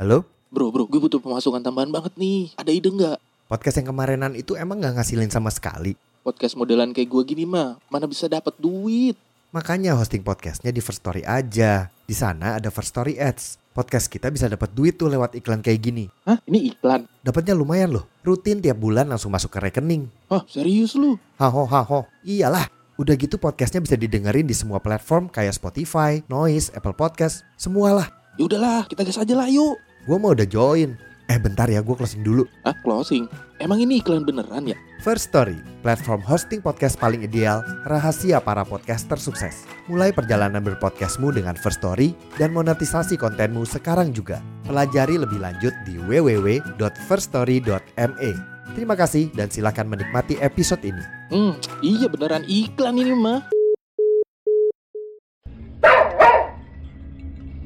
Halo? Bro, bro, gue butuh pemasukan tambahan banget nih. Ada ide nggak? Podcast yang kemarinan itu emang gak ngasilin sama sekali. Podcast modelan kayak gue gini mah, mana bisa dapat duit? Makanya hosting podcastnya di First Story aja. Di sana ada First Story Ads. Podcast kita bisa dapat duit tuh lewat iklan kayak gini. Hah? Ini iklan? Dapatnya lumayan loh. Rutin tiap bulan langsung masuk ke rekening. Hah, serius lu? Haho haho. Iyalah. Udah gitu podcastnya bisa didengerin di semua platform kayak Spotify, Noise, Apple Podcast, semualah. Ya udahlah, kita gas aja lah yuk. Gue mau udah join. Eh bentar ya, gue closing dulu. Ah, closing? Emang ini iklan beneran ya? First Story, platform hosting podcast paling ideal, rahasia para podcaster sukses. Mulai perjalanan berpodcastmu dengan First Story dan monetisasi kontenmu sekarang juga. Pelajari lebih lanjut di www.firststory.me. Terima kasih dan silakan menikmati episode ini. Hmm, iya beneran iklan ini mah.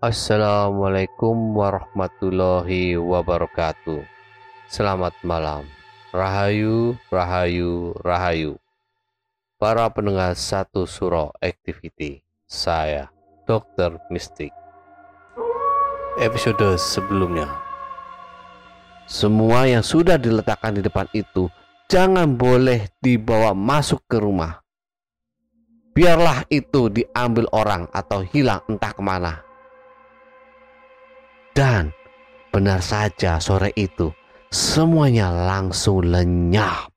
Assalamualaikum warahmatullahi wabarakatuh. Selamat malam. Rahayu, rahayu, rahayu. Para pendengar satu suro activity. Saya, Dr. Mistik. Episode sebelumnya. Semua yang sudah diletakkan di depan itu jangan boleh dibawa masuk ke rumah. Biarlah itu diambil orang atau hilang entah ke mana. Dan benar saja sore itu semuanya langsung lenyap.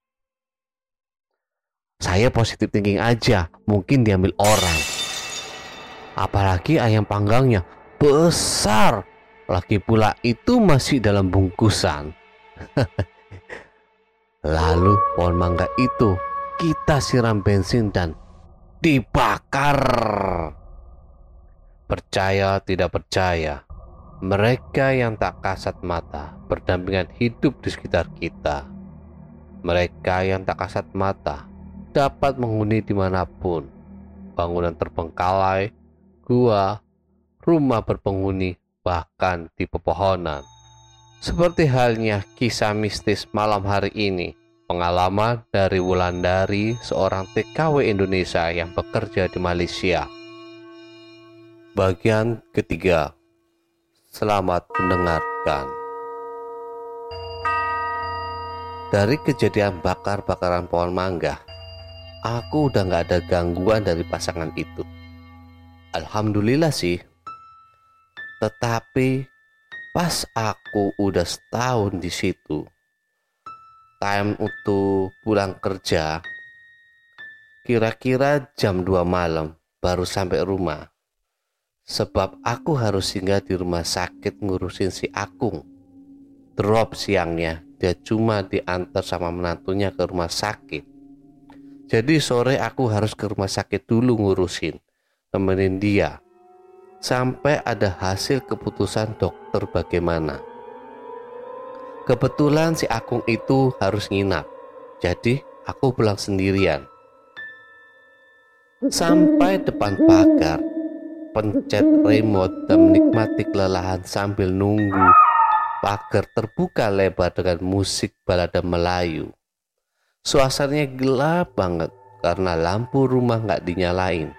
Saya positif thinking aja, mungkin diambil orang. Apalagi ayam panggangnya besar. Lagi pula itu masih dalam bungkusan. Lalu pohon mangga itu kita siram bensin dan dibakar. Percaya tidak percaya, mereka yang tak kasat mata berdampingan hidup di sekitar kita. Mereka yang tak kasat mata dapat menghuni di mana pun. Bangunan terbengkalai, gua, rumah berpenghuni, bahkan di pepohonan. Seperti halnya kisah mistis malam hari ini, pengalaman dari Wulandari, seorang TKW Indonesia yang bekerja di Malaysia. Bagian ketiga, Selamat mendengarkan. Dari kejadian bakar-bakaran pohon mangga, aku udah nggak ada gangguan dari pasangan itu. Alhamdulillah sih. Tetapi pas aku udah setahun di situ, time untuk pulang kerja, kira-kira jam 2 malam baru sampai rumah sebab aku harus singgah di rumah sakit ngurusin si Akung. Drop siangnya, dia cuma diantar sama menantunya ke rumah sakit. Jadi sore aku harus ke rumah sakit dulu ngurusin, temenin dia. Sampai ada hasil keputusan dokter bagaimana. Kebetulan si Akung itu harus nginap, jadi aku pulang sendirian. Sampai depan pagar, pencet remote dan menikmati kelelahan sambil nunggu pagar terbuka lebar dengan musik balada Melayu. Suasananya gelap banget karena lampu rumah nggak dinyalain.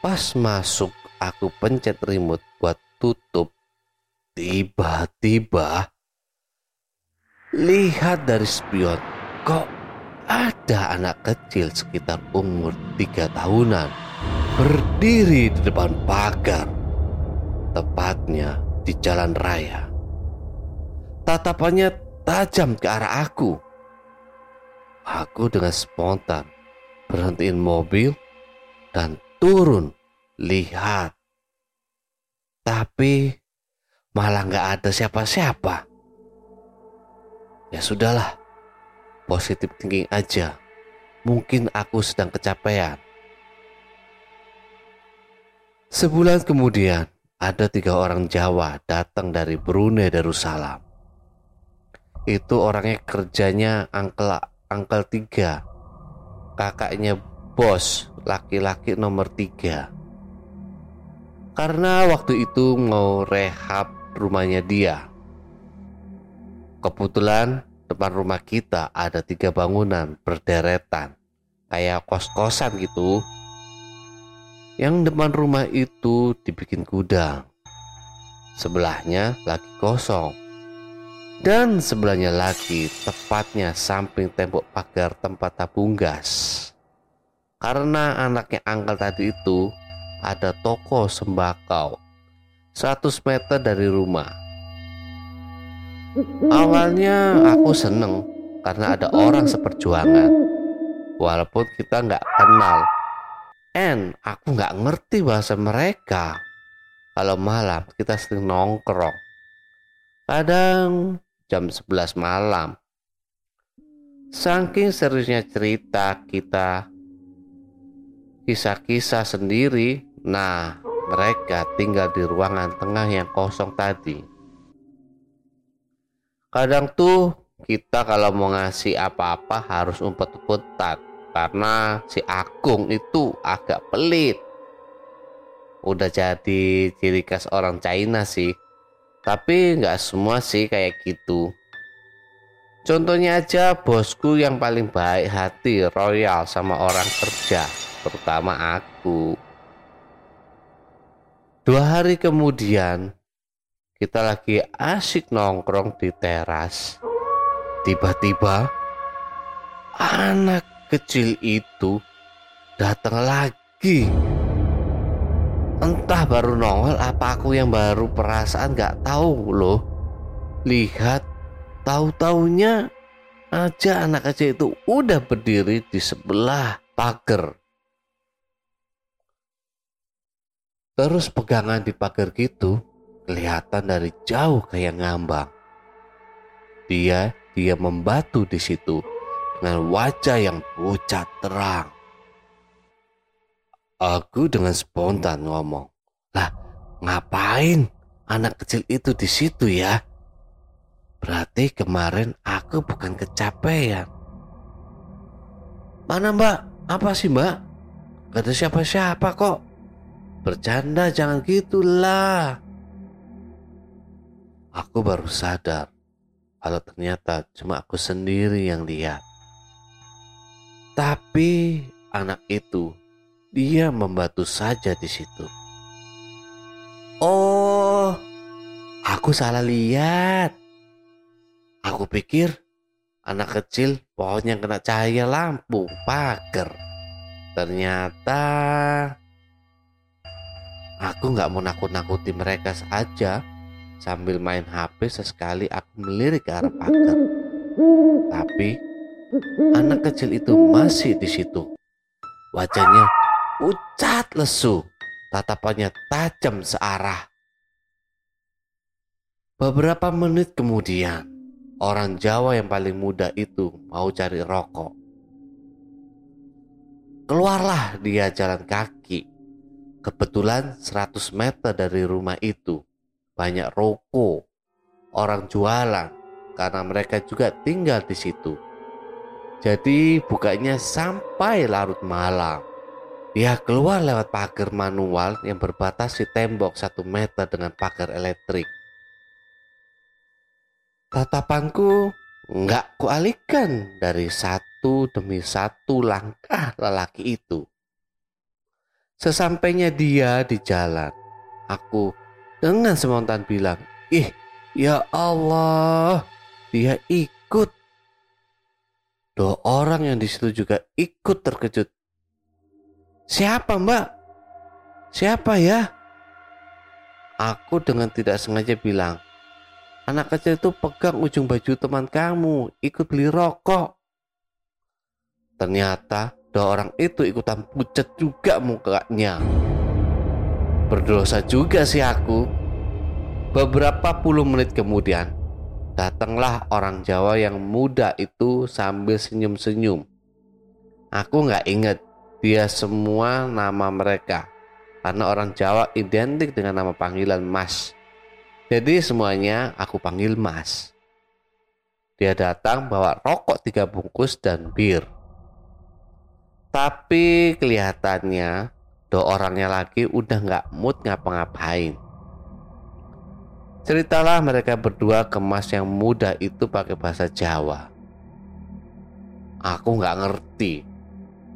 Pas masuk aku pencet remote buat tutup. Tiba-tiba lihat dari spion kok ada anak kecil sekitar umur tiga tahunan berdiri di depan pagar, tepatnya di jalan raya. Tatapannya tajam ke arah aku. Aku dengan spontan berhentiin mobil dan turun lihat. Tapi malah nggak ada siapa-siapa. Ya sudahlah, positif thinking aja. Mungkin aku sedang kecapean. Sebulan kemudian, ada tiga orang Jawa datang dari Brunei Darussalam. Itu orangnya kerjanya angkel angkel tiga, kakaknya bos laki-laki nomor tiga. Karena waktu itu mau rehab rumahnya dia. Kebetulan depan rumah kita ada tiga bangunan berderetan, kayak kos-kosan gitu. Yang depan rumah itu dibikin gudang. Sebelahnya lagi kosong. Dan sebelahnya lagi tepatnya samping tembok pagar tempat tabung gas. Karena anaknya angkel tadi itu ada toko sembakau 100 meter dari rumah. Awalnya aku seneng karena ada orang seperjuangan. Walaupun kita nggak kenal. And aku nggak ngerti bahasa mereka. Kalau malam kita sering nongkrong. Kadang jam 11 malam. Saking seriusnya cerita kita kisah-kisah sendiri, nah mereka tinggal di ruangan tengah yang kosong tadi. Kadang tuh kita kalau mau ngasih apa-apa harus umpet-umpetan karena si Agung itu agak pelit. Udah jadi ciri khas orang China sih. Tapi nggak semua sih kayak gitu. Contohnya aja bosku yang paling baik hati royal sama orang kerja, terutama aku. Dua hari kemudian, kita lagi asik nongkrong di teras. Tiba-tiba, anak kecil itu datang lagi. Entah baru nongol apa aku yang baru perasaan gak tahu loh. Lihat, tahu-taunya aja anak kecil itu udah berdiri di sebelah pagar Terus pegangan di pagar gitu kelihatan dari jauh kayak ngambang. Dia dia membatu di situ dengan wajah yang pucat terang. Aku dengan spontan ngomong, lah ngapain anak kecil itu di situ ya? Berarti kemarin aku bukan kecapean. Mana mbak? Apa sih mbak? Gak ada siapa-siapa kok. Bercanda jangan gitulah. Aku baru sadar kalau ternyata cuma aku sendiri yang lihat. Tapi anak itu dia membatu saja di situ. Oh, aku salah lihat. Aku pikir anak kecil pohon yang kena cahaya lampu pagar. Ternyata Aku nggak mau nakut-nakuti mereka saja. Sambil main HP sesekali aku melirik ke arah pagar. Tapi anak kecil itu masih di situ. Wajahnya pucat lesu, tatapannya tajam searah. Beberapa menit kemudian, orang Jawa yang paling muda itu mau cari rokok. Keluarlah dia jalan kaki Kebetulan 100 meter dari rumah itu banyak roko, orang jualan karena mereka juga tinggal di situ. Jadi bukanya sampai larut malam. Dia keluar lewat pagar manual yang berbatasi tembok satu meter dengan pagar elektrik. Tatapanku nggak kualihkan dari satu demi satu langkah lelaki itu. Sesampainya dia di jalan, aku dengan spontan bilang, "Ih, ya Allah, dia ikut." Dua orang yang di situ juga ikut terkejut. Siapa, Mbak? Siapa ya? Aku dengan tidak sengaja bilang, anak kecil itu pegang ujung baju teman kamu, ikut beli rokok. Ternyata Dua orang itu ikutan pucat juga mukanya. berdosa juga sih aku. Beberapa puluh menit kemudian, datanglah orang Jawa yang muda itu sambil senyum-senyum. Aku nggak inget dia semua nama mereka, karena orang Jawa identik dengan nama panggilan Mas. Jadi semuanya aku panggil Mas. Dia datang bawa rokok tiga bungkus dan bir. Tapi kelihatannya dua orangnya lagi udah nggak mood ngapa-ngapain. Ceritalah mereka berdua ke mas yang muda itu pakai bahasa Jawa. Aku nggak ngerti.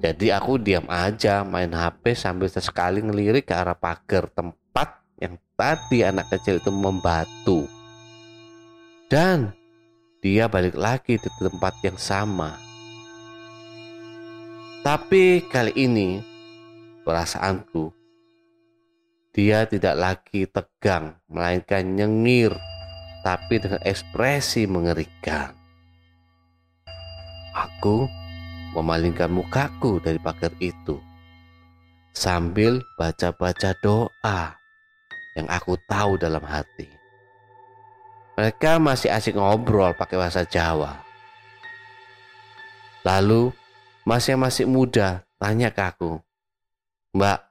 Jadi aku diam aja main HP sambil sesekali ngelirik ke arah pagar tempat yang tadi anak kecil itu membatu. Dan dia balik lagi di tempat yang sama. Tapi kali ini perasaanku dia tidak lagi tegang melainkan nyengir tapi dengan ekspresi mengerikan. Aku memalingkan mukaku dari pagar itu sambil baca-baca doa yang aku tahu dalam hati. Mereka masih asik ngobrol pakai bahasa Jawa. Lalu Mas yang masih muda tanya ke aku, Mbak,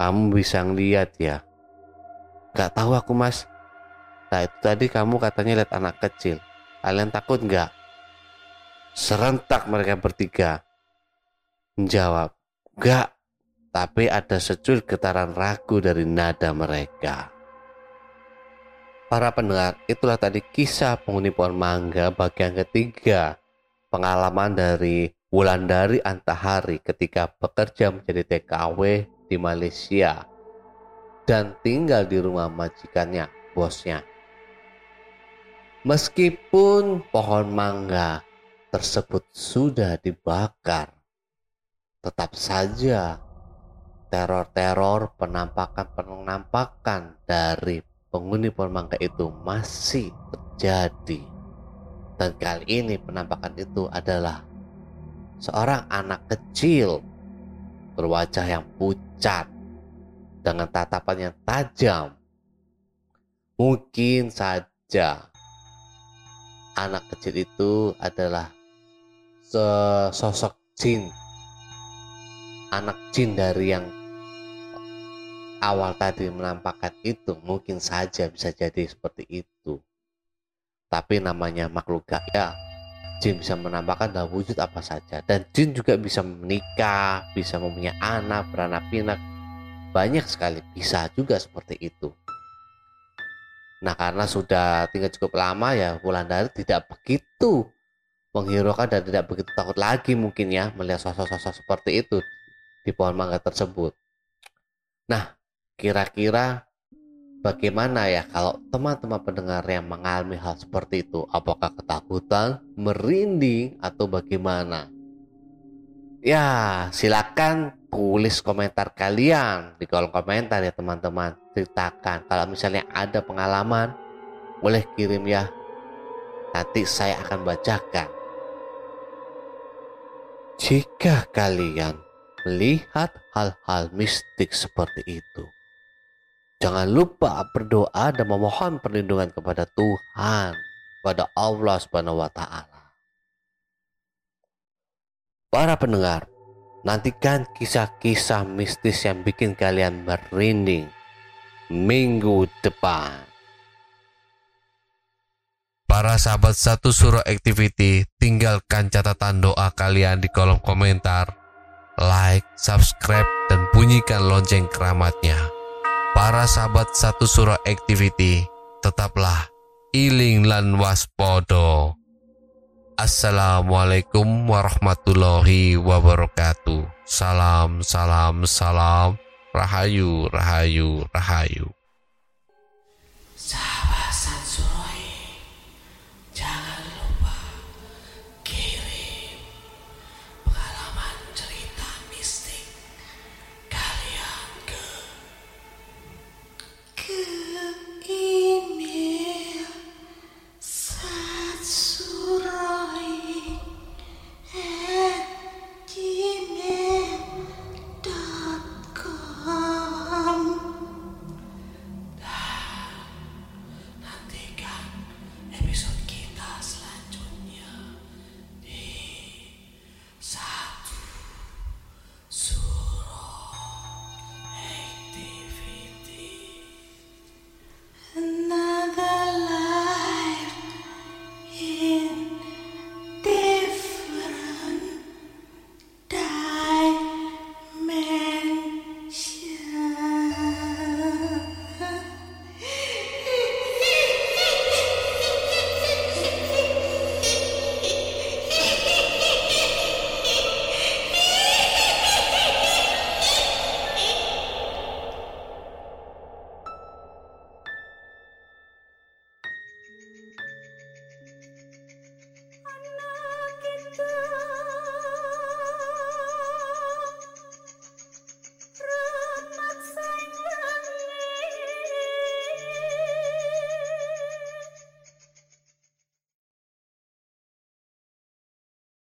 kamu bisa ngeliat ya? Gak tahu aku mas. Nah itu tadi kamu katanya lihat anak kecil. Kalian takut nggak? Serentak mereka bertiga. Menjawab, gak. Tapi ada secul getaran ragu dari nada mereka. Para pendengar, itulah tadi kisah penghuni pohon mangga bagian ketiga. Pengalaman dari Wulandari Antahari ketika bekerja menjadi TKW di Malaysia dan tinggal di rumah majikannya, bosnya. Meskipun pohon mangga tersebut sudah dibakar, tetap saja teror-teror penampakan-penampakan dari penghuni pohon mangga itu masih terjadi. Dan kali ini penampakan itu adalah seorang anak kecil berwajah yang pucat dengan tatapan yang tajam. Mungkin saja anak kecil itu adalah sosok jin. Anak jin dari yang awal tadi menampakkan itu mungkin saja bisa jadi seperti itu. Tapi namanya makhluk gaib jin bisa menampakkan dalam wujud apa saja. Dan jin juga bisa menikah bisa mempunyai anak beranak pinak. Banyak sekali bisa juga seperti itu. Nah karena sudah tinggal cukup lama ya Wulandari tidak begitu menghiraukan dan tidak begitu takut lagi mungkin ya melihat sosok-sosok seperti itu di pohon mangga tersebut. Nah kira-kira Bagaimana ya kalau teman-teman pendengar yang mengalami hal seperti itu? Apakah ketakutan, merinding, atau bagaimana? Ya, silakan tulis komentar kalian di kolom komentar ya teman-teman. Ceritakan kalau misalnya ada pengalaman, boleh kirim ya. Nanti saya akan bacakan. Jika kalian melihat hal-hal mistik seperti itu, Jangan lupa berdoa dan memohon perlindungan kepada Tuhan, kepada Allah Subhanahu wa taala. Para pendengar, nantikan kisah-kisah mistis yang bikin kalian merinding minggu depan. Para sahabat satu surah activity, tinggalkan catatan doa kalian di kolom komentar, like, subscribe, dan bunyikan lonceng keramatnya para sahabat satu surah activity tetaplah iling lan waspodo. Assalamualaikum warahmatullahi wabarakatuh. Salam, salam, salam. Rahayu, rahayu, rahayu. Surai